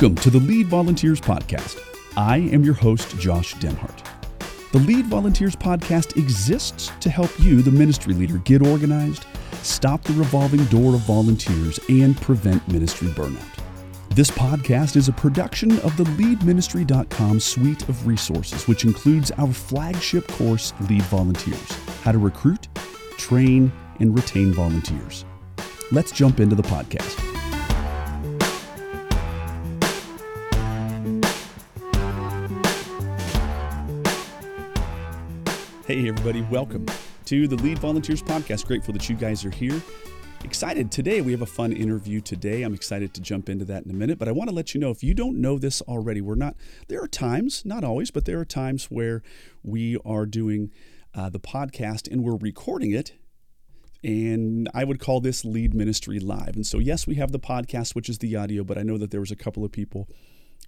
Welcome to the Lead Volunteers Podcast. I am your host, Josh Denhart. The Lead Volunteers Podcast exists to help you, the ministry leader, get organized, stop the revolving door of volunteers, and prevent ministry burnout. This podcast is a production of the leadministry.com suite of resources, which includes our flagship course, Lead Volunteers How to Recruit, Train, and Retain Volunteers. Let's jump into the podcast. Everybody, welcome to the Lead Volunteers Podcast. Grateful that you guys are here. Excited today. We have a fun interview today. I'm excited to jump into that in a minute, but I want to let you know if you don't know this already, we're not, there are times, not always, but there are times where we are doing uh, the podcast and we're recording it and I would call this Lead Ministry Live. And so, yes, we have the podcast, which is the audio, but I know that there was a couple of people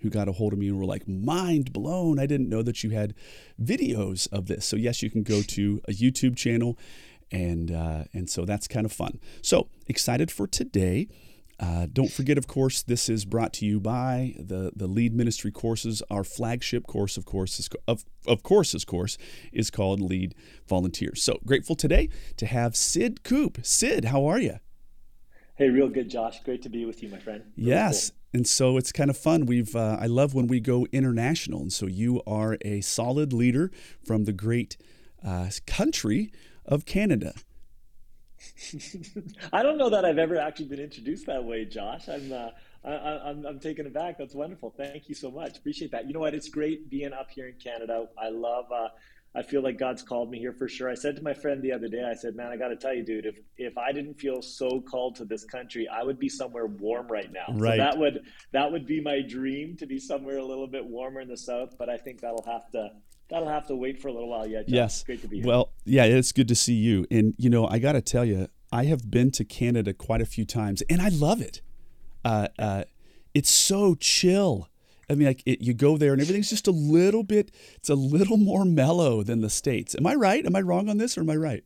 who got a hold of me and were like, mind blown. I didn't know that you had videos of this. So, yes, you can go to a YouTube channel. And, uh, and so that's kind of fun. So, excited for today. Uh, don't forget, of course, this is brought to you by the, the Lead Ministry courses. Our flagship course, of course, is, of, of courses course is called Lead Volunteers. So grateful today to have Sid Koop. Sid, how are you? Hey, real good, Josh. Great to be with you, my friend. Really yes, cool and so it's kind of fun. We've uh, I love when we go international, and so you are a solid leader from the great uh, country of Canada. I don't know that I've ever actually been introduced that way, Josh. I'm uh, I, am I'm, I'm taken aback. That's wonderful. Thank you so much. Appreciate that. You know what? It's great being up here in Canada. I love uh, I feel like God's called me here for sure. I said to my friend the other day, I said, "Man, I got to tell you, dude, if if I didn't feel so called to this country, I would be somewhere warm right now. Right. So that would that would be my dream to be somewhere a little bit warmer in the south. But I think that'll have to that'll have to wait for a little while yet. Yes, great to be here. Well, yeah, it's good to see you. And you know, I got to tell you, I have been to Canada quite a few times, and I love it. Uh, uh, it's so chill. I mean, like it, you go there and everything's just a little bit, it's a little more mellow than the States. Am I right? Am I wrong on this or am I right?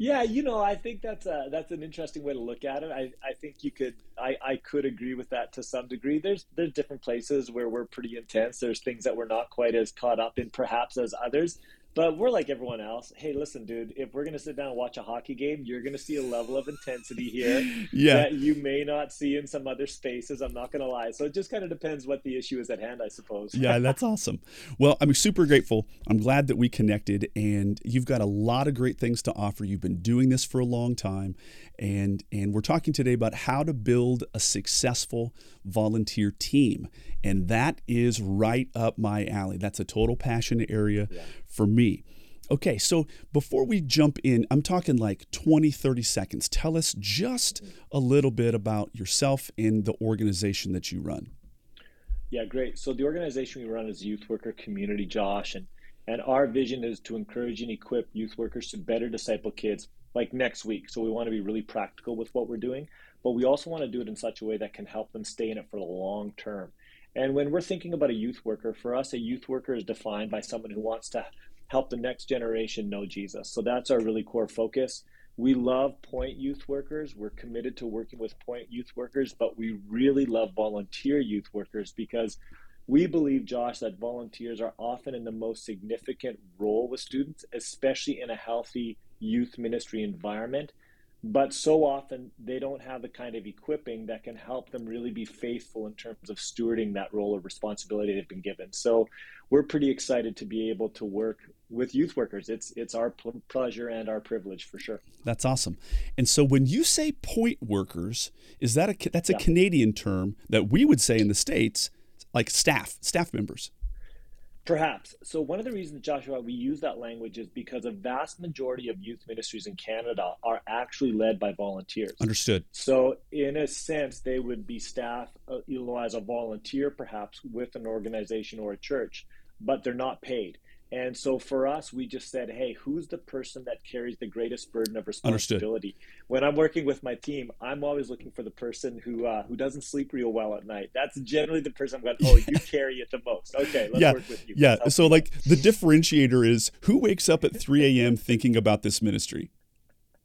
Yeah, you know, I think that's a, that's an interesting way to look at it. I, I think you could I, I could agree with that to some degree. There's there's different places where we're pretty intense. There's things that we're not quite as caught up in perhaps as others. But we're like everyone else. Hey, listen, dude, if we're going to sit down and watch a hockey game, you're going to see a level of intensity here yeah. that you may not see in some other spaces. I'm not going to lie. So it just kind of depends what the issue is at hand, I suppose. yeah, that's awesome. Well, I'm super grateful. I'm glad that we connected, and you've got a lot of great things to offer. You've been doing this for a long time, and and we're talking today about how to build a successful volunteer team and that is right up my alley that's a total passion area yeah. For me okay so before we jump in i'm talking like 20 30 seconds tell us just a little bit about yourself and the organization that you run yeah great so the organization we run is youth worker community josh and and our vision is to encourage and equip youth workers to better disciple kids like next week. So we want to be really practical with what we're doing, but we also want to do it in such a way that can help them stay in it for the long term. And when we're thinking about a youth worker, for us, a youth worker is defined by someone who wants to help the next generation know Jesus. So that's our really core focus. We love point youth workers. We're committed to working with point youth workers, but we really love volunteer youth workers because we believe, Josh, that volunteers are often in the most significant role with students, especially in a healthy youth ministry environment. But so often they don't have the kind of equipping that can help them really be faithful in terms of stewarding that role of responsibility they've been given. So we're pretty excited to be able to work with youth workers. It's it's our pleasure and our privilege for sure. That's awesome. And so when you say point workers, is that a that's a yeah. Canadian term that we would say in the states like staff staff members? Perhaps. So one of the reasons, Joshua, we use that language is because a vast majority of youth ministries in Canada are actually led by volunteers. Understood. So in a sense, they would be staff, uh, you know, as a volunteer, perhaps with an organization or a church, but they're not paid. And so for us, we just said, hey, who's the person that carries the greatest burden of responsibility? Understood. When I'm working with my team, I'm always looking for the person who uh, who doesn't sleep real well at night. That's generally the person I'm going, oh, you carry it the most. Okay, let's yeah. work with you. Yeah. So like the differentiator is who wakes up at 3 a.m. thinking about this ministry?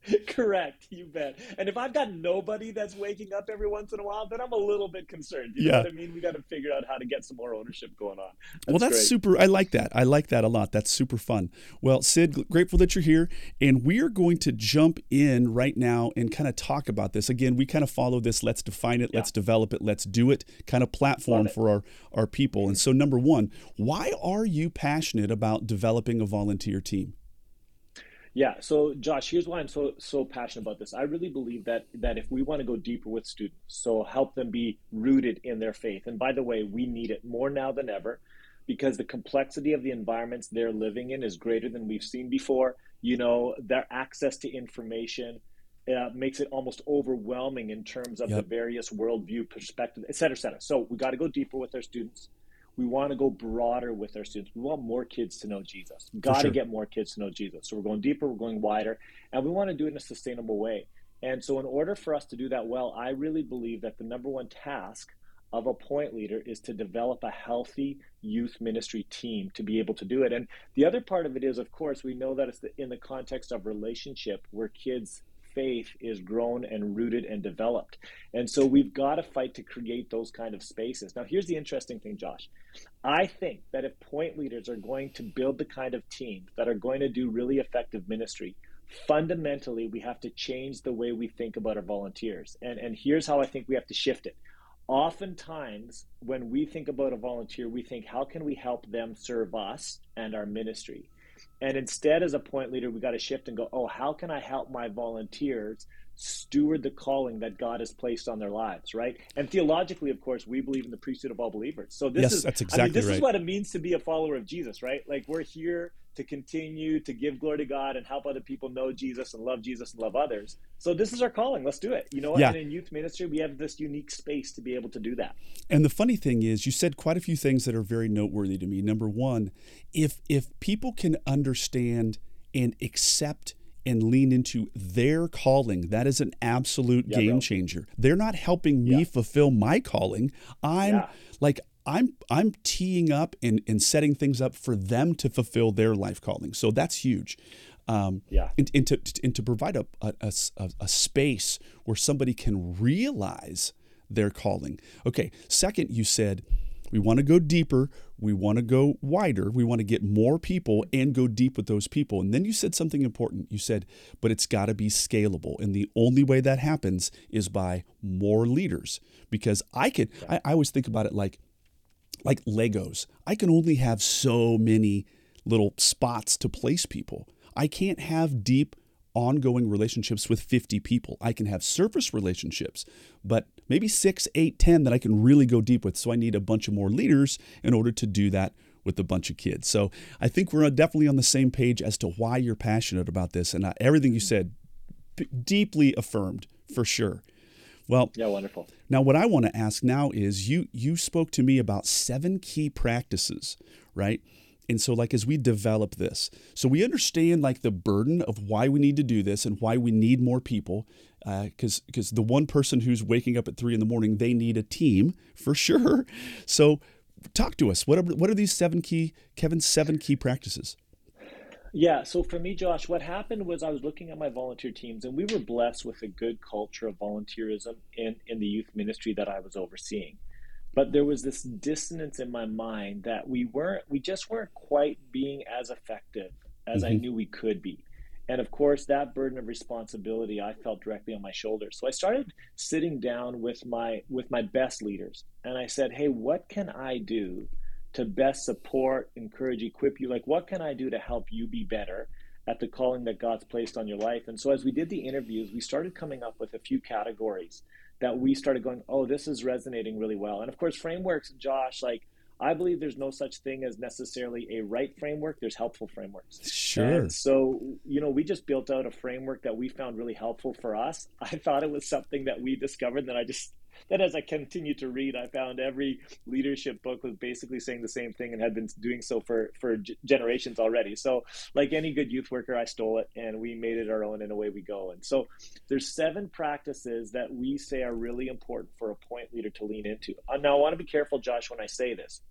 Correct, you bet. And if I've got nobody that's waking up every once in a while, then I'm a little bit concerned. You yeah. know what I mean? We got to figure out how to get some more ownership going on. That's well, that's great. super. I like that. I like that a lot. That's super fun. Well, Sid, grateful that you're here. And we are going to jump in right now and kind of talk about this. Again, we kind of follow this let's define it, yeah. let's develop it, let's do it kind of platform for our, our people. And so, number one, why are you passionate about developing a volunteer team? Yeah. So, Josh, here's why I'm so so passionate about this. I really believe that that if we want to go deeper with students, so help them be rooted in their faith. And by the way, we need it more now than ever, because the complexity of the environments they're living in is greater than we've seen before. You know, their access to information. Uh, makes it almost overwhelming in terms of yep. the various worldview perspective, et cetera, et cetera. So we got to go deeper with our students we want to go broader with our students. We want more kids to know Jesus. Got to sure. get more kids to know Jesus. So we're going deeper, we're going wider, and we want to do it in a sustainable way. And so, in order for us to do that well, I really believe that the number one task of a point leader is to develop a healthy youth ministry team to be able to do it. And the other part of it is, of course, we know that it's in the context of relationship where kids faith is grown and rooted and developed. And so we've got to fight to create those kind of spaces. Now, here's the interesting thing, Josh. I think that if point leaders are going to build the kind of teams that are going to do really effective ministry, fundamentally, we have to change the way we think about our volunteers. And, and here's how I think we have to shift it. Oftentimes, when we think about a volunteer, we think, how can we help them serve us and our ministry? And instead, as a point leader, we got to shift and go, oh, how can I help my volunteers steward the calling that God has placed on their lives, right? And theologically, of course, we believe in the priesthood of all believers. So this yes, is that's exactly I mean, this right. is what it means to be a follower of Jesus, right? Like we're here to continue to give glory to God and help other people know Jesus and love Jesus and love others. So this is our calling. Let's do it. You know, yeah. and in youth ministry, we have this unique space to be able to do that. And the funny thing is, you said quite a few things that are very noteworthy to me. Number one, if if people can understand and accept and lean into their calling. That is an absolute yeah, game changer. They're not helping me yeah. fulfill my calling. I'm yeah. like I'm I'm teeing up and, and setting things up for them to fulfill their life calling. So that's huge. Um, yeah. And, and, to, and to provide a, a, a, a space where somebody can realize their calling. Okay. Second, you said we want to go deeper. We want to go wider. We want to get more people and go deep with those people. And then you said something important. You said, but it's got to be scalable. And the only way that happens is by more leaders. Because I could, I, I always think about it like like Legos. I can only have so many little spots to place people. I can't have deep ongoing relationships with 50 people. I can have surface relationships, but maybe six, eight, ten that I can really go deep with. So I need a bunch of more leaders in order to do that with a bunch of kids. So I think we're definitely on the same page as to why you're passionate about this. And uh, everything you said, deeply affirmed for sure. Well, yeah, wonderful. Now, what I want to ask now is you you spoke to me about seven key practices, right? And so, like, as we develop this, so we understand like the burden of why we need to do this and why we need more people, because uh, because the one person who's waking up at three in the morning, they need a team for sure. So, talk to us. What are what are these seven key Kevin's seven key practices? Yeah, so for me, Josh, what happened was I was looking at my volunteer teams, and we were blessed with a good culture of volunteerism in, in the youth ministry that I was overseeing. But there was this dissonance in my mind that we weren't, we just weren't quite being as effective as mm-hmm. I knew we could be. And of course, that burden of responsibility I felt directly on my shoulders. So I started sitting down with my with my best leaders, and I said, "Hey, what can I do to best support, encourage, equip you? Like, what can I do to help you be better at the calling that God's placed on your life? And so, as we did the interviews, we started coming up with a few categories that we started going, oh, this is resonating really well. And of course, frameworks, Josh, like, I believe there's no such thing as necessarily a right framework. There's helpful frameworks. Sure. And so, you know, we just built out a framework that we found really helpful for us. I thought it was something that we discovered that I just then as I continued to read, I found every leadership book was basically saying the same thing and had been doing so for for generations already. So, like any good youth worker, I stole it and we made it our own, and away we go. And so, there's seven practices that we say are really important for a point leader to lean into. Uh, now, I want to be careful, Josh, when I say this,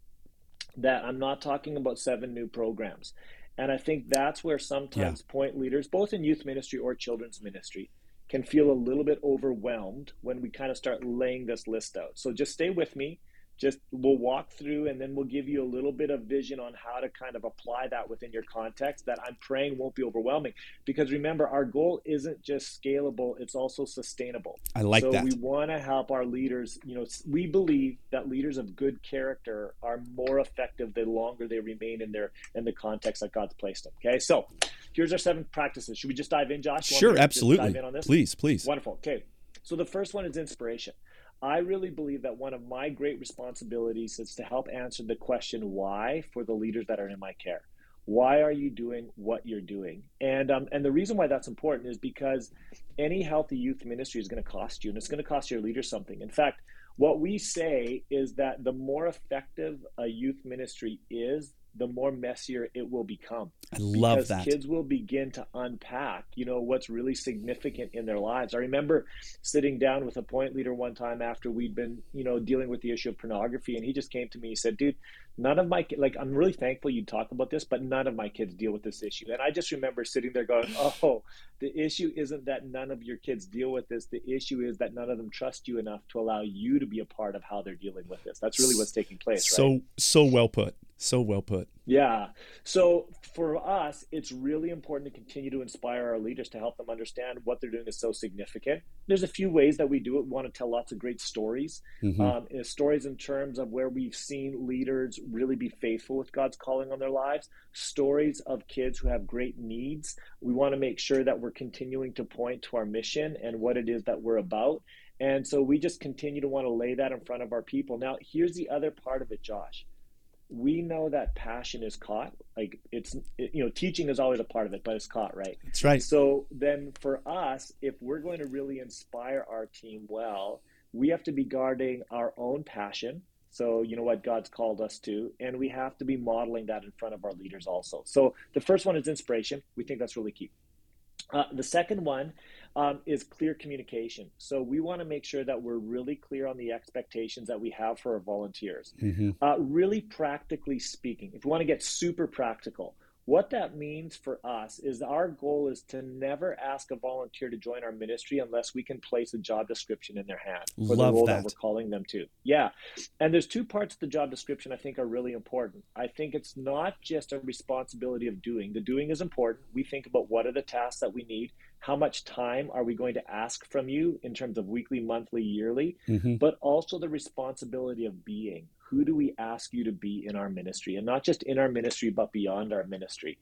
that I'm not talking about seven new programs. And I think that's where sometimes yeah. point leaders, both in youth ministry or children's ministry, can feel a little bit overwhelmed when we kind of start laying this list out. So just stay with me just we'll walk through and then we'll give you a little bit of vision on how to kind of apply that within your context that I'm praying won't be overwhelming because remember our goal isn't just scalable it's also sustainable. I like so that. we want to help our leaders, you know, we believe that leaders of good character are more effective the longer they remain in their in the context that God's placed them. Okay? So, here's our seven practices. Should we just dive in, Josh? Sure, absolutely. Dive in on this? Please, please. Wonderful. Okay. So the first one is inspiration. I really believe that one of my great responsibilities is to help answer the question why for the leaders that are in my care. Why are you doing what you're doing? And um, and the reason why that's important is because any healthy youth ministry is going to cost you, and it's going to cost your leader something. In fact, what we say is that the more effective a youth ministry is, the more messier it will become. I love because that. Kids will begin to unpack, you know, what's really significant in their lives. I remember sitting down with a point leader one time after we'd been, you know, dealing with the issue of pornography, and he just came to me. He said, "Dude, none of my like, I'm really thankful you talk about this, but none of my kids deal with this issue." And I just remember sitting there going, "Oh, the issue isn't that none of your kids deal with this. The issue is that none of them trust you enough to allow you to be a part of how they're dealing with this. That's really what's taking place." So, right? so well put. So well put. Yeah. So for us, it's really important to continue to inspire our leaders to help them understand what they're doing is so significant. There's a few ways that we do it. We want to tell lots of great stories, mm-hmm. um, stories in terms of where we've seen leaders really be faithful with God's calling on their lives, stories of kids who have great needs. We want to make sure that we're continuing to point to our mission and what it is that we're about. And so we just continue to want to lay that in front of our people. Now, here's the other part of it, Josh we know that passion is caught. Like it's you know teaching is always a part of it but it's caught right? That's right. So then for us if we're going to really inspire our team well we have to be guarding our own passion. So you know what god's called us to and we have to be modeling that in front of our leaders also. So the first one is inspiration. We think that's really key. Uh, the second one um, is clear communication. So we want to make sure that we're really clear on the expectations that we have for our volunteers. Mm-hmm. Uh, really practically speaking, if you want to get super practical, what that means for us is our goal is to never ask a volunteer to join our ministry unless we can place a job description in their hand for Love the role that. that we're calling them to. Yeah. And there's two parts of the job description I think are really important. I think it's not just a responsibility of doing. The doing is important. We think about what are the tasks that we need how much time are we going to ask from you in terms of weekly, monthly, yearly, mm-hmm. but also the responsibility of being. Who do we ask you to be in our ministry? And not just in our ministry, but beyond our ministry.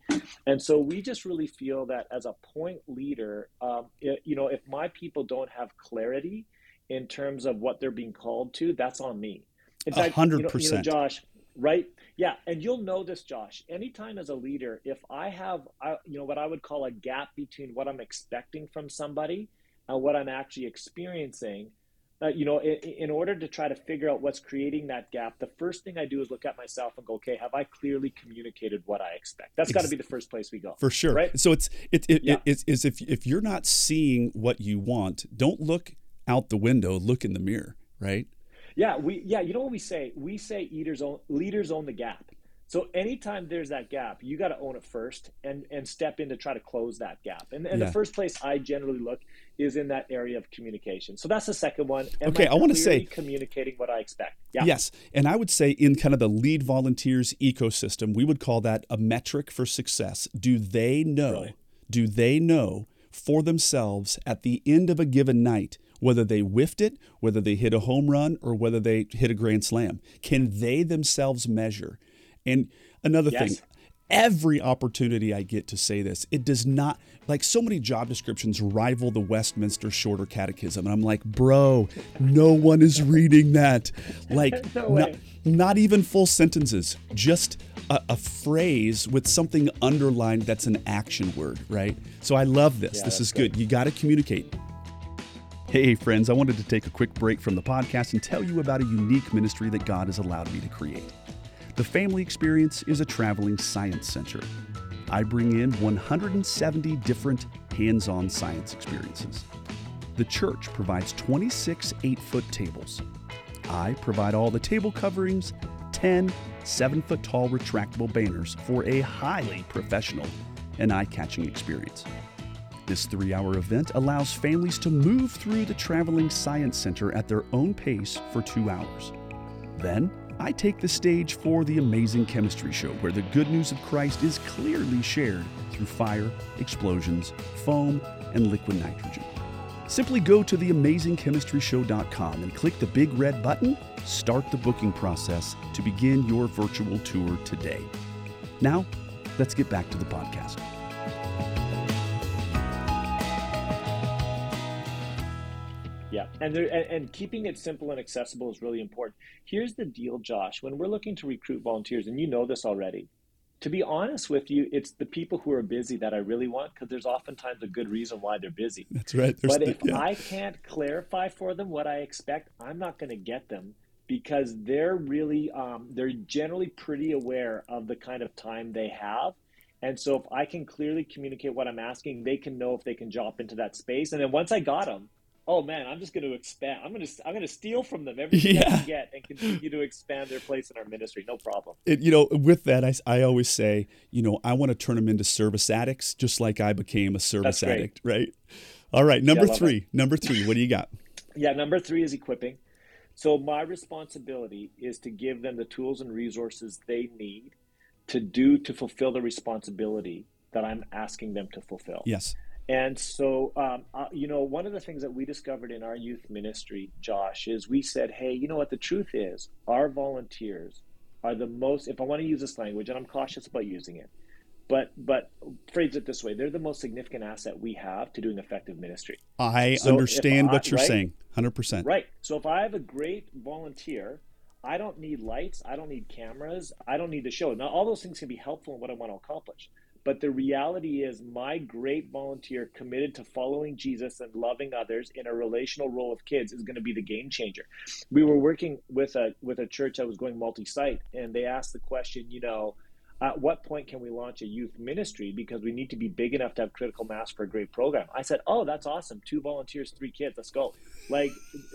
And so we just really feel that as a point leader, um, it, you know, if my people don't have clarity in terms of what they're being called to, that's on me. In fact, 100%. You know, you know, Josh, right? Yeah, and you'll know this, Josh. Anytime as a leader, if I have, you know, what I would call a gap between what I'm expecting from somebody and what I'm actually experiencing, uh, you know, in, in, order to try to figure out what's creating that gap, the first thing I do is look at myself and go, okay, have I clearly communicated what I expect? That's got to be the first place we go. For sure. Right. So it's it, it, yeah. it it's, it's if if you're not seeing what you want, don't look out the window. Look in the mirror. Right. Yeah, we yeah, you know what we say? We say eaters own leaders own the gap. So anytime there's that gap, you got to own it first and and step in to try to close that gap. And, and yeah. the first place I generally look is in that area of communication. So that's the second one. Am okay, I, I want to say communicating what I expect. Yeah. Yes, and I would say in kind of the lead volunteers ecosystem, we would call that a metric for success. Do they know? Really? Do they know for themselves at the end of a given night whether they whiffed it, whether they hit a home run, or whether they hit a grand slam. Can they themselves measure? And another yes. thing, every opportunity I get to say this, it does not, like so many job descriptions rival the Westminster Shorter Catechism. And I'm like, bro, no one is reading that. Like, no not, not, even full sentences, just a, a, phrase with something underlined that's an action word, right? So I love this. Yeah, this is good. good. You got to communicate. Hey, friends, I wanted to take a quick break from the podcast and tell you about a unique ministry that God has allowed me to create. The Family Experience is a traveling science center. I bring in 170 different hands on science experiences. The church provides 26 eight foot tables. I provide all the table coverings, 10 7 foot tall retractable banners for a highly professional and eye catching experience. This three hour event allows families to move through the traveling science center at their own pace for two hours. Then, I take the stage for the amazing chemistry show where the good news of Christ is clearly shared through fire, explosions, foam, and liquid nitrogen. Simply go to theamazingchemistryshow.com and click the big red button, start the booking process to begin your virtual tour today. Now, let's get back to the podcast. Yeah, and, there, and, and keeping it simple and accessible is really important. Here's the deal, Josh. When we're looking to recruit volunteers, and you know this already, to be honest with you, it's the people who are busy that I really want because there's oftentimes a good reason why they're busy. That's right. There's but the, if yeah. I can't clarify for them what I expect, I'm not going to get them because they're really um, they're generally pretty aware of the kind of time they have. And so if I can clearly communicate what I'm asking, they can know if they can drop into that space. And then once I got them, oh man, I'm just going to expand. I'm going to I'm going to steal from them everything yeah. I can get and continue to expand their place in our ministry. No problem. It, you know, with that, I, I always say, you know, I want to turn them into service addicts, just like I became a service addict, right? All right, number yeah, three. It. Number three. What do you got? yeah, number three is equipping. So my responsibility is to give them the tools and resources they need to do to fulfill the responsibility that I'm asking them to fulfill. Yes. And so, um, uh, you know, one of the things that we discovered in our youth ministry, Josh, is we said, hey, you know what? The truth is, our volunteers are the most, if I want to use this language, and I'm cautious about using it, but but phrase it this way they're the most significant asset we have to doing effective ministry. I so understand I, what you're right, saying 100% right. So if i have a great volunteer i don't need lights i don't need cameras i don't need the show now all those things can be helpful in what i want to accomplish but the reality is, my great volunteer committed to following Jesus and loving others in a relational role with kids is going to be the game changer. We were working with a with a church that was going multi-site, and they asked the question, you know, at what point can we launch a youth ministry? Because we need to be big enough to have critical mass for a great program. I said oh that's awesome. Two volunteers three kids. Let's go. Like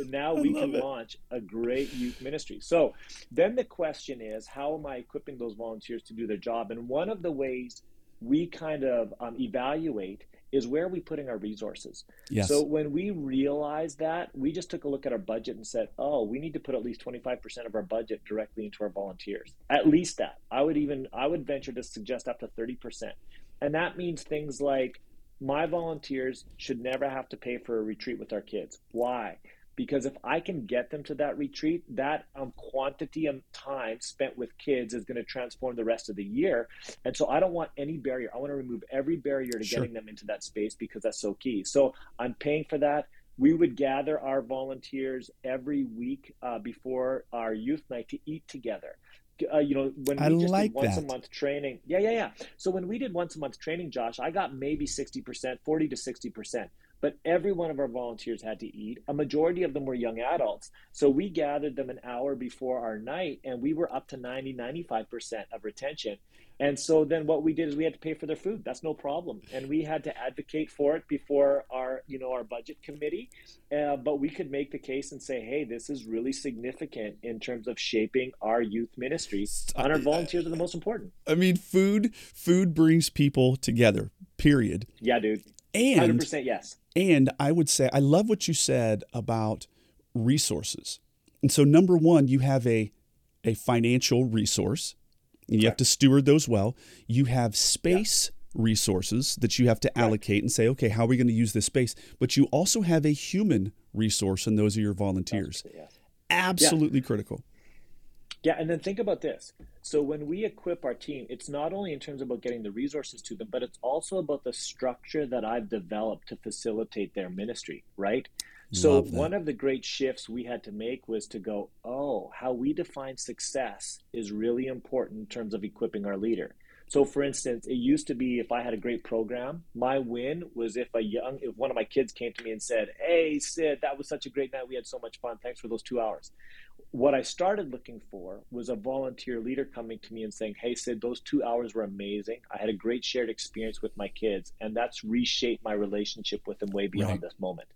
now we can it. launch a great youth ministry. So then the question is how am i equipping those volunteers to do their job? And one of the ways we kind of um, evaluate is where are we putting our resources? Yes. So when we realized that, we just took a look at our budget and said, oh, we need to put at least 25% of our budget directly into our volunteers. At least that. I would even I would venture to suggest up to 30%. And that means things like my volunteers should never have to pay for a retreat with our kids. Why? Because if I can get them to that retreat, that um, quantity of time spent with kids is going to transform the rest of the year. And so I don't want any barrier. I want to remove every barrier to sure. getting them into that space because that's so key. So I'm paying for that. We would gather our volunteers every week uh, before our youth night to eat together. Uh, you know, when we I just like did once that. a month training. Yeah, yeah, yeah. So when we did once a month training, Josh, I got maybe 60%, 40 to 60% but every one of our volunteers had to eat. A majority of them were young adults. So we gathered them an hour before our night and we were up to 90, 95% of retention. And so then what we did is we had to pay for their food. That's no problem. And we had to advocate for it before our, you know, our budget committee. Uh, but we could make the case and say, hey, this is really significant in terms of shaping our youth ministry. And our volunteers are the most important. I mean, food, food brings people together, period. Yeah, dude. And 100% yes. And I would say, I love what you said about resources. And so, number one, you have a, a financial resource, and you have to steward those well. You have space yeah. resources that you have to allocate and say, okay, how are we going to use this space? But you also have a human resource, and those are your volunteers. Absolutely yeah. critical. Yeah, and then think about this. So when we equip our team, it's not only in terms about getting the resources to them, but it's also about the structure that I've developed to facilitate their ministry, right? So one of the great shifts we had to make was to go, oh, how we define success is really important in terms of equipping our leader. So for instance, it used to be if I had a great program, my win was if a young if one of my kids came to me and said, "Hey, Sid, that was such a great night. We had so much fun. Thanks for those 2 hours." what I started looking for was a volunteer leader coming to me and saying, Hey, Sid, those two hours were amazing. I had a great shared experience with my kids, and that's reshaped my relationship with them way beyond right. this moment.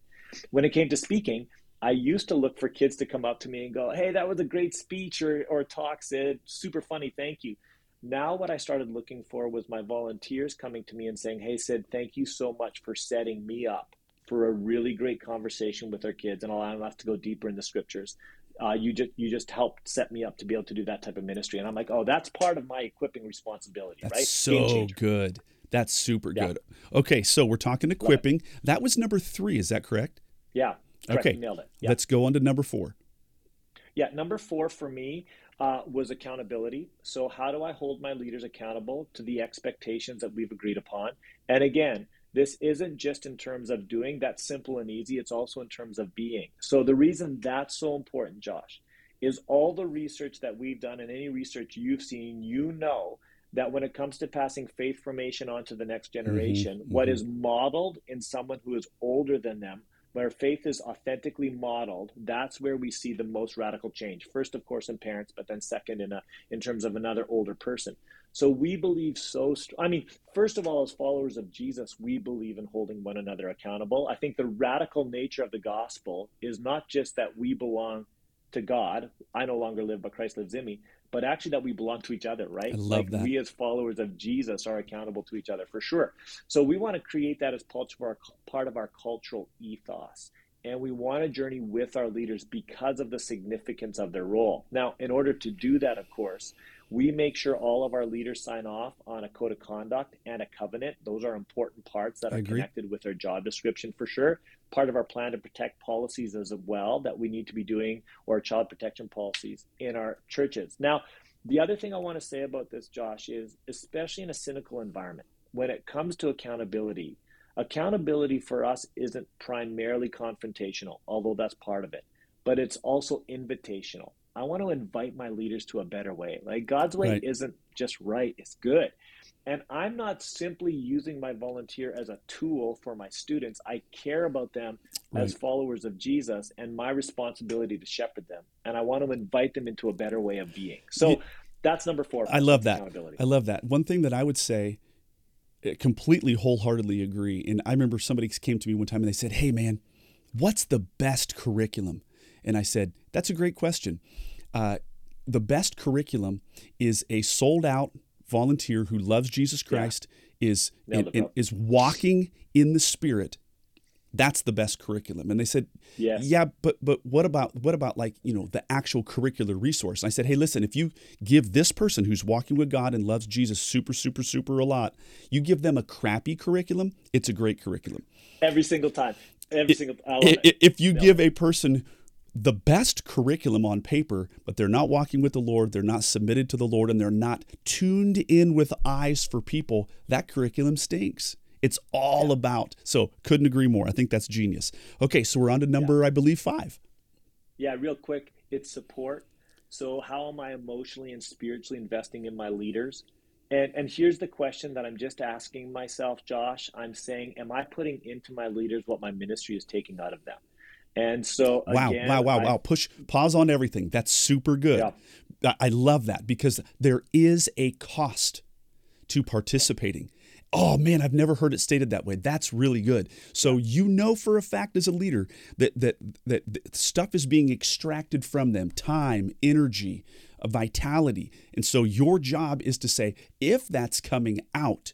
When it came to speaking, I used to look for kids to come up to me and go, "Hey, that was a great speech or or talk, Sid. Super funny, thank you." Now, what I started looking for was my volunteers coming to me and saying, "Hey, Sid, thank you so much for setting me up for a really great conversation with our kids and allowing us to go deeper in the scriptures. Uh, you just you just helped set me up to be able to do that type of ministry." And I'm like, "Oh, that's part of my equipping responsibility, that's right?" So good. That's super yeah. good. Okay, so we're talking equipping. That was number three. Is that correct? Yeah. Correct. Okay. nailed it. Yeah. Let's go on to number four. Yeah, number four for me uh, was accountability. So, how do I hold my leaders accountable to the expectations that we've agreed upon? And again, this isn't just in terms of doing that's simple and easy, it's also in terms of being. So, the reason that's so important, Josh, is all the research that we've done and any research you've seen, you know that when it comes to passing faith formation on to the next mm-hmm, generation, mm-hmm, what mm-hmm. is modeled in someone who is older than them where faith is authentically modeled, that's where we see the most radical change. First, of course, in parents, but then second in a in terms of another older person. So we believe so. St- I mean, first of all, as followers of Jesus, we believe in holding one another accountable. I think the radical nature of the gospel is not just that we belong to God. I no longer live, but Christ lives in me but actually that we belong to each other, right? I love like that. We as followers of Jesus are accountable to each other for sure. So we want to create that as part of our, part of our cultural ethos. And we want to journey with our leaders because of the significance of their role. Now, in order to do that, of course, we make sure all of our leaders sign off on a code of conduct and a covenant. Those are important parts that are connected with their job description for sure. Part of our plan to protect policies as well that we need to be doing, or child protection policies in our churches. Now, the other thing I want to say about this, Josh, is especially in a cynical environment, when it comes to accountability, accountability for us isn't primarily confrontational, although that's part of it, but it's also invitational. I want to invite my leaders to a better way. Like God's way right. isn't just right, it's good. And I'm not simply using my volunteer as a tool for my students. I care about them right. as followers of Jesus and my responsibility to shepherd them. And I want to invite them into a better way of being. So yeah. that's number four. I love that. I love that. One thing that I would say, eh, completely wholeheartedly agree. And I remember somebody came to me one time and they said, Hey, man, what's the best curriculum? And I said, That's a great question. Uh, the best curriculum is a sold out volunteer who loves Jesus Christ, yeah. is in, in, is walking in the Spirit. That's the best curriculum. And they said, yes. yeah, but but what about what about like you know the actual curricular resource? And I said, hey, listen, if you give this person who's walking with God and loves Jesus super super super a lot, you give them a crappy curriculum, it's a great curriculum. Every single time. Every single. It, if you give a person the best curriculum on paper, but they're not walking with the Lord, they're not submitted to the Lord, and they're not tuned in with eyes for people, that curriculum stinks. It's all yeah. about. So, couldn't agree more. I think that's genius. Okay, so we're on to number, yeah. I believe, five. Yeah, real quick, it's support. So, how am I emotionally and spiritually investing in my leaders? And, and here's the question that I'm just asking myself, Josh. I'm saying, am I putting into my leaders what my ministry is taking out of them? And so, wow, again, wow, wow, I, wow. Push pause on everything. That's super good. Yeah. I love that because there is a cost to participating. Oh man, I've never heard it stated that way. That's really good. So you know for a fact as a leader that that that, that stuff is being extracted from them, time, energy, uh, vitality. And so your job is to say if that's coming out,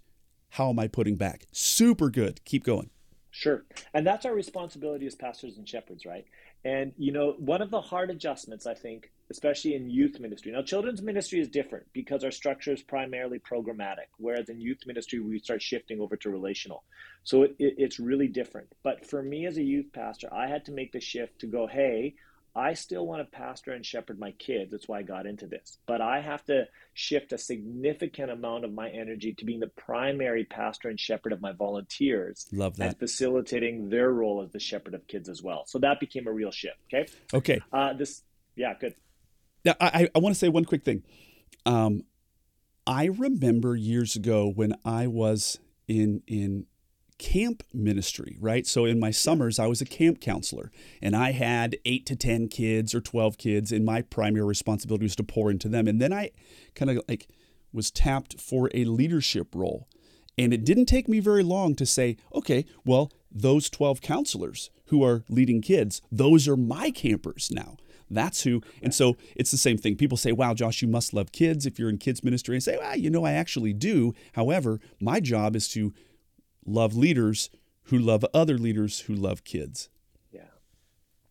how am I putting back? Super good. Keep going. Sure. And that's our responsibility as pastors and shepherds, right? And, you know, one of the hard adjustments, I think, especially in youth ministry. Now, children's ministry is different because our structure is primarily programmatic, whereas in youth ministry, we start shifting over to relational. So it, it, it's really different. But for me as a youth pastor, I had to make the shift to go, hey, I still want to pastor and shepherd my kids. That's why I got into this. But I have to shift a significant amount of my energy to being the primary pastor and shepherd of my volunteers. Love that. And facilitating their role as the shepherd of kids as well. So that became a real shift. Okay. Okay. Uh, this, yeah, good. Now, I, I want to say one quick thing. Um, I remember years ago when I was in in camp ministry, right? So in my summers, I was a camp counselor and I had eight to 10 kids or 12 kids, and my primary responsibility was to pour into them. And then I kind of like was tapped for a leadership role. And it didn't take me very long to say, okay, well, those 12 counselors who are leading kids, those are my campers now. That's who. And so it's the same thing. People say, wow, Josh, you must love kids if you're in kids ministry. And say, well, you know, I actually do. However, my job is to love leaders who love other leaders who love kids. Yeah.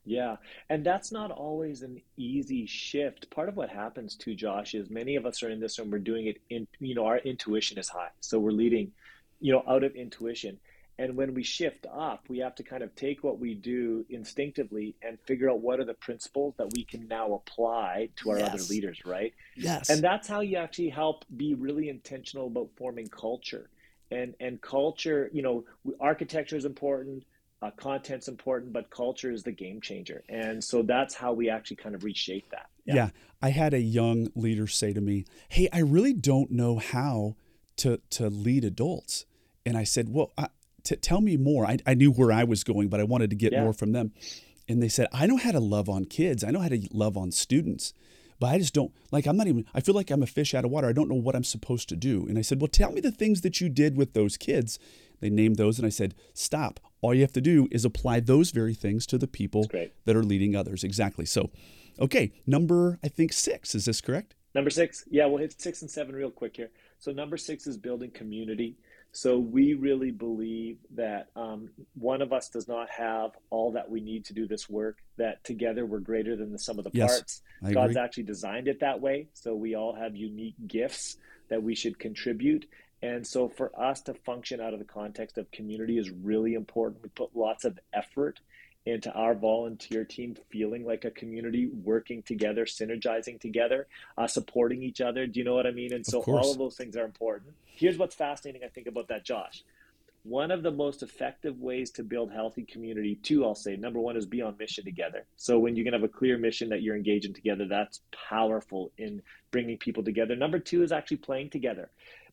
Yeah. And that's not always an easy shift. Part of what happens to Josh, is many of us are in this and we're doing it in, you know, our intuition is high. So we're leading, you know, out of intuition. And when we shift up, we have to kind of take what we do instinctively and figure out what are the principles that we can now apply to our yes. other leaders, right? Yes. And that's how you actually help be really intentional about forming culture. And and culture, you know, architecture is important, uh, content's important, but culture is the game changer. And so that's how we actually kind of reshape that. Yeah. yeah. I had a young leader say to me, "Hey, I really don't know how to to lead adults." And I said, "Well, I, t- tell me more. I, I knew where I was going, but I wanted to get yeah. more from them. And they said, I know how to love on kids. I know how to love on students, but I just don't like, I'm not even, I feel like I'm a fish out of water. I don't know what I'm supposed to do. And I said, Well, tell me the things that you did with those kids. They named those. And I said, Stop. All you have to do is apply those very things to the people that are leading others. Exactly. So, okay, number, I think six. Is this correct? Number six. Yeah, we'll hit six and seven real quick here. So, number six is building community. So we really believe that um, one of us does not have all that we need to do this work. That together we're greater than the sum of the yes, parts. I God's agree. actually designed it that way. So we all have unique gifts that we should contribute. And so for us to function out of the context of community is really important. We put lots of effort into our volunteer team feeling like a community, working together, synergizing together, uh, supporting each other. Do you know what I mean? And so all of those things are important. Here's what's fascinating, I think, about that, Josh. One of the most effective ways to build healthy community, two, I'll say, number one is be on mission together. So when you can have a clear mission that you're engaging together, that's powerful in bringing people together. Number two is actually playing together.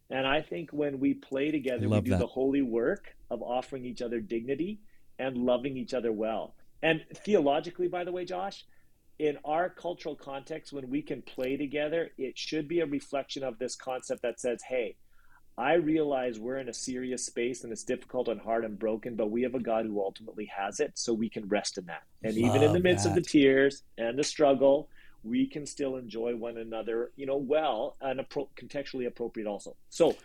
And I think when we play together, we do that. the holy work of offering each other dignity and loving each other well. And theologically, by the way, Josh, in our cultural context, when we can play together, it should be a reflection of this concept that says, hey, I realize we're in a serious space and it's difficult and hard and broken, but we have a God who ultimately has it, so we can rest in that. And Love even in the midst that. of the tears and the struggle, we can still enjoy one another, you know, well and appro- contextually appropriate also. So,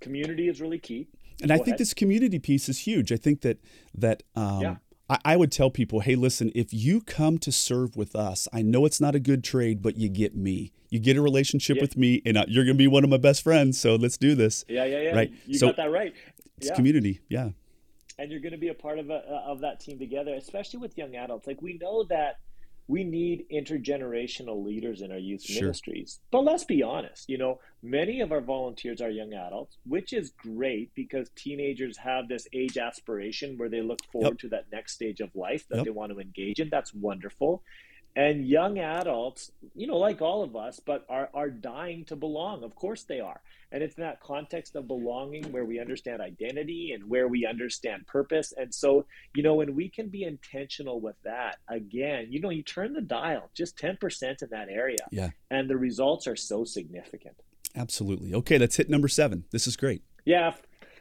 community is really key. And Go I think ahead. this community piece is huge. I think that that um, yeah. I, I would tell people, hey, listen, if you come to serve with us, I know it's not a good trade, but you get me. You get a relationship yeah. with me, and uh, you're going to be one of my best friends. So let's do this. Yeah, yeah, yeah. Right. You so, got that right. It's yeah. community. Yeah. And you're going to be a part of a, of that team together, especially with young adults. Like we know that we need intergenerational leaders in our youth sure. ministries. But let's be honest, you know, many of our volunteers are young adults, which is great because teenagers have this age aspiration where they look forward yep. to that next stage of life that yep. they want to engage in. That's wonderful and young adults you know like all of us but are are dying to belong. Of course they are. And it's in that context of belonging where we understand identity and where we understand purpose. And so you know when we can be intentional with that again you know you turn the dial just 10% in that area. Yeah. And the results are so significant. Absolutely. Okay let's hit number seven. This is great. Yeah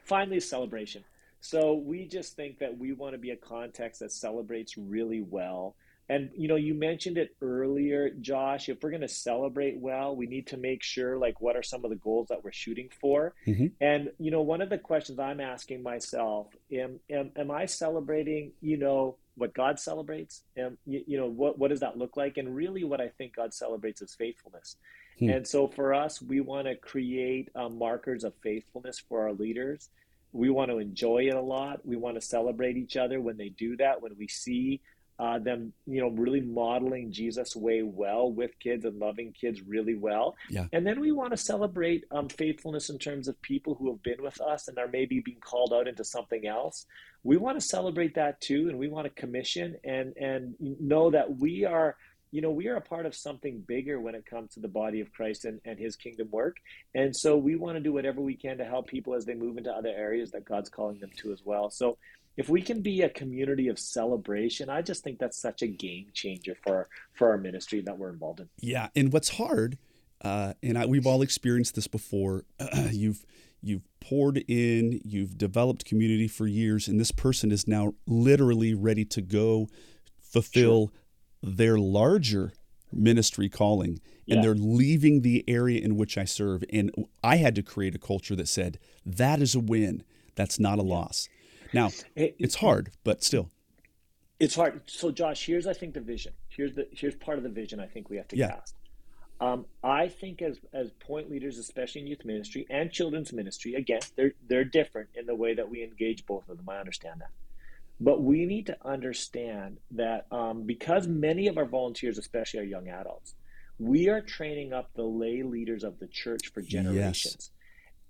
finally celebration. So we just think that we want to be a context that celebrates really well and you know, you mentioned it earlier, Josh. If we're going to celebrate well, we need to make sure like what are some of the goals that we're shooting for. Mm-hmm. And you know, one of the questions I'm asking myself: Am am, am I celebrating? You know, what God celebrates? Am, you, you, know, what what does that look like? And really, what I think God celebrates is faithfulness. Hmm. And so, for us, we want to create um, markers of faithfulness for our leaders. We want to enjoy it a lot. We want to celebrate each other when they do that. When we see uh, them, you know, really modeling Jesus way well with kids and loving kids really well. Yeah. And then we want to celebrate um, faithfulness in terms of people who have been with us and are maybe being called out into something else. We want to celebrate that too, and we want to commission and and know that we are you know, we are a part of something bigger when it comes to the body of Christ and, and his kingdom work. And so we want to do whatever we can to help people as they move into other areas that God's calling them to as well. So if we can be a community of celebration, I just think that's such a game changer for for our ministry that we're involved in. Yeah, and what's hard, uh, and I, we've all experienced this before. Uh, you've you've poured in, you've developed community for years, and this person is now literally ready to go fulfill sure. their larger ministry calling and yeah. they're leaving the area in which I serve. And I had to create a culture that said, that is a win. That's not a loss. Now, it, it's hard, but still. It's hard. So, Josh, here's I think the vision. Here's the here's part of the vision I think we have to yeah. cast. Um, I think as as point leaders, especially in youth ministry and children's ministry, again, they're they're different in the way that we engage both of them. I understand that. But we need to understand that um, because many of our volunteers, especially our young adults, we are training up the lay leaders of the church for generations. Yes.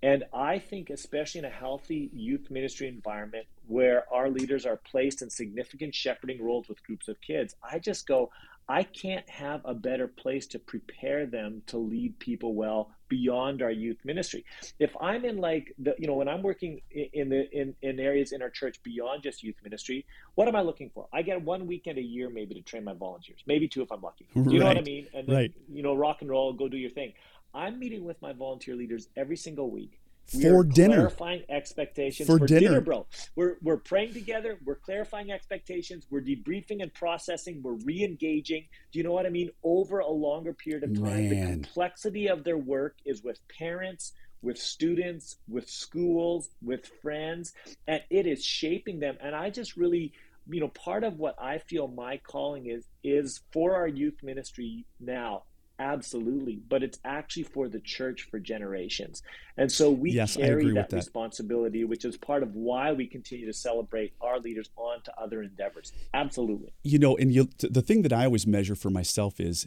And I think, especially in a healthy youth ministry environment where our leaders are placed in significant shepherding roles with groups of kids, I just go, I can't have a better place to prepare them to lead people well beyond our youth ministry. If I'm in like the, you know, when I'm working in the in, in areas in our church beyond just youth ministry, what am I looking for? I get one weekend a year maybe to train my volunteers, maybe two if I'm lucky. Do you right. know what I mean? And then, right. you know, rock and roll, go do your thing. I'm meeting with my volunteer leaders every single week we for dinner. Clarifying expectations for, for dinner. dinner. bro. We're we're praying together. We're clarifying expectations. We're debriefing and processing. We're re-engaging. Do you know what I mean? Over a longer period of time. Man. The complexity of their work is with parents, with students, with schools, with friends, and it is shaping them. And I just really you know part of what i feel my calling is is for our youth ministry now Absolutely. But it's actually for the church for generations. And so we yes, carry that, that, responsibility, which is part of why we continue to celebrate our leaders on to other endeavors. Absolutely. You know, and you, the thing that I always measure for myself is,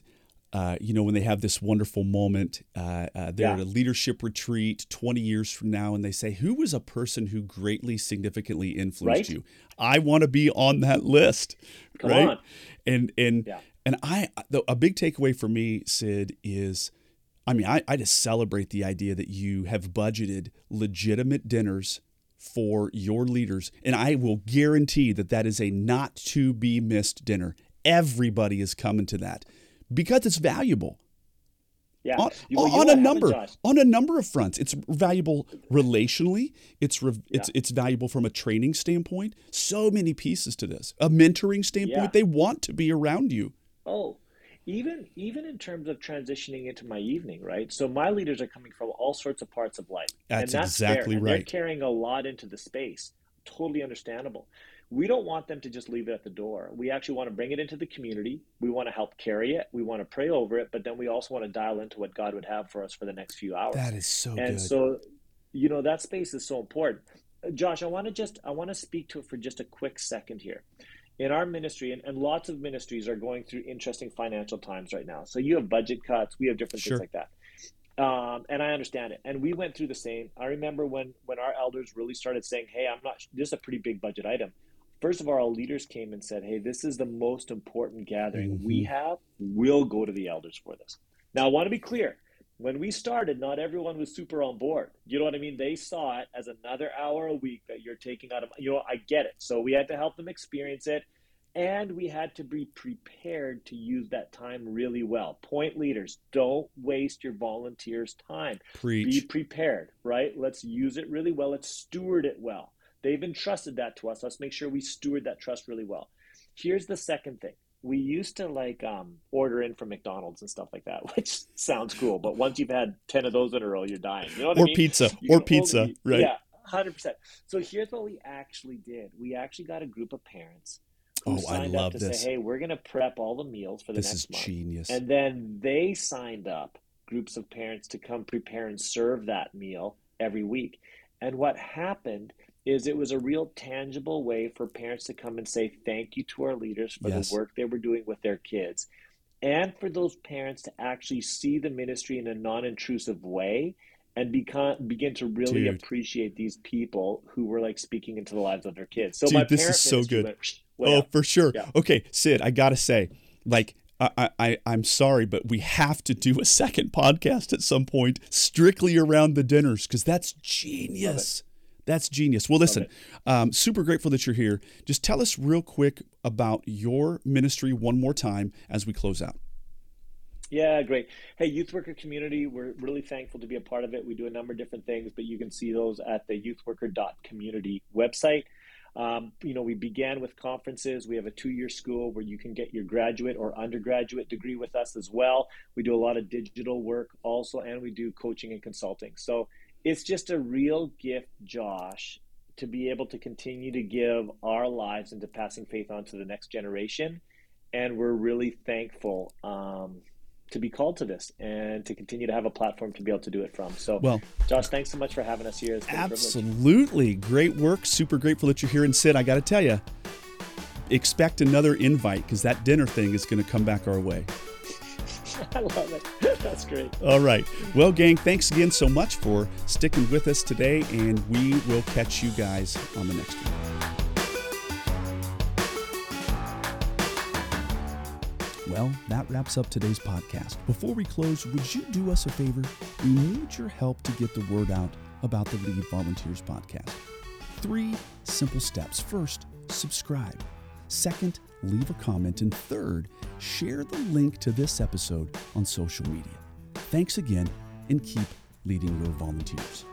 uh, you know, when they have this wonderful moment, uh, uh, they're yeah. at a leadership retreat 20 years from now, and they say, Who was a person who greatly, significantly influenced right? you? I want to be on that list. Come right? On. And, and, yeah. And I, the, a big takeaway for me, Sid, is I mean, I, I just celebrate the idea that you have budgeted legitimate dinners for your leaders. And I will guarantee that that is a not to be missed dinner. Everybody is coming to that because it's valuable. Yeah. On, well, on a number on a number of fronts. It's valuable relationally. It's re, yeah. it's it's valuable from a training standpoint. So many pieces to this. A mentoring standpoint. Yeah. They want to be around you. Oh, even even in terms of transitioning into my evening, right? So my leaders are coming from all sorts of parts of life. That's, and that's exactly right. They're carrying a lot into the space. Totally understandable. We don't want them to just leave it at the door. We actually want to bring it into the community. We want to help carry it. We want to pray over it, but then we also want to dial into what God would have for us for the next few hours. That is so and good. so, you know, that space is so important. Uh, Josh, I want to just I want to speak to it for just a quick second here in our ministry, and, and lots of ministries are going through interesting financial times right now. So you have budget cuts, we have different sure. things like that. Um, and I understand it. And we went through the same. I remember when when our elders really started saying, "Hey, I'm not. This is a pretty big budget item." First of all, our leaders came and said, "Hey, this is the most important gathering mm-hmm. we have. We'll go to the elders for this." Now, I want to be clear. When we started, not everyone was super on board. You know what I mean? They saw it as another hour a week that you're taking out of. You know, I get it. So we had to help them experience it and we had to be prepared to use that time really well. Point leaders, don't waste your volunteers' time. Preach. Be prepared, right? Let's use it really well. Let's steward it well. They've entrusted that to us. Let's make sure we steward that trust really well. Here's the second thing. We used to like um, order in from McDonald's and stuff like that, which sounds cool. But once you've had 10 of those in a row, you're dying. You know what or I mean? pizza. You or pizza, only, right? Yeah, 100%. So here's what we actually did. We actually got a group of parents who oh, signed up to this. say, "Hey, we're going to prep all the meals for the this next month." This is genius. And then they signed up groups of parents to come prepare and serve that meal every week. And what happened is it was a real tangible way for parents to come and say thank you to our leaders for yes. the work they were doing with their kids and for those parents to actually see the ministry in a non-intrusive way and become begin to really Dude. appreciate these people who were like speaking into the lives of their kids. So Dude, my this is so good. Went, oh, for sure. Yeah. Okay, Sid, I gotta say, like, I, I I'm sorry, but we have to do a second podcast at some point, strictly around the dinners, because that's genius. That's genius. Well, listen, um, super grateful that you're here. Just tell us real quick about your ministry one more time as we close out. Yeah, great. Hey, youth worker community, we're really thankful to be a part of it. We do a number of different things, but you can see those at the youthworker.community website. Um, you know, we began with conferences. We have a two year school where you can get your graduate or undergraduate degree with us as well. We do a lot of digital work also, and we do coaching and consulting. So it's just a real gift, Josh, to be able to continue to give our lives into passing faith on to the next generation. And we're really thankful. Um, to be called to this and to continue to have a platform to be able to do it from. So, well, Josh, thanks so much for having us here. absolutely. Great work. Super grateful that you're here. And Sid, I got to tell you, expect another invite because that dinner thing is going to come back our way. I love it. That's great. All right. Well, gang, thanks again so much for sticking with us today, and we will catch you guys on the next one. Well, that wraps up today's podcast. Before we close, would you do us a favor? We need your help to get the word out about the Lead Volunteers podcast. Three simple steps. First, subscribe. Second, leave a comment. And third, share the link to this episode on social media. Thanks again and keep leading your volunteers.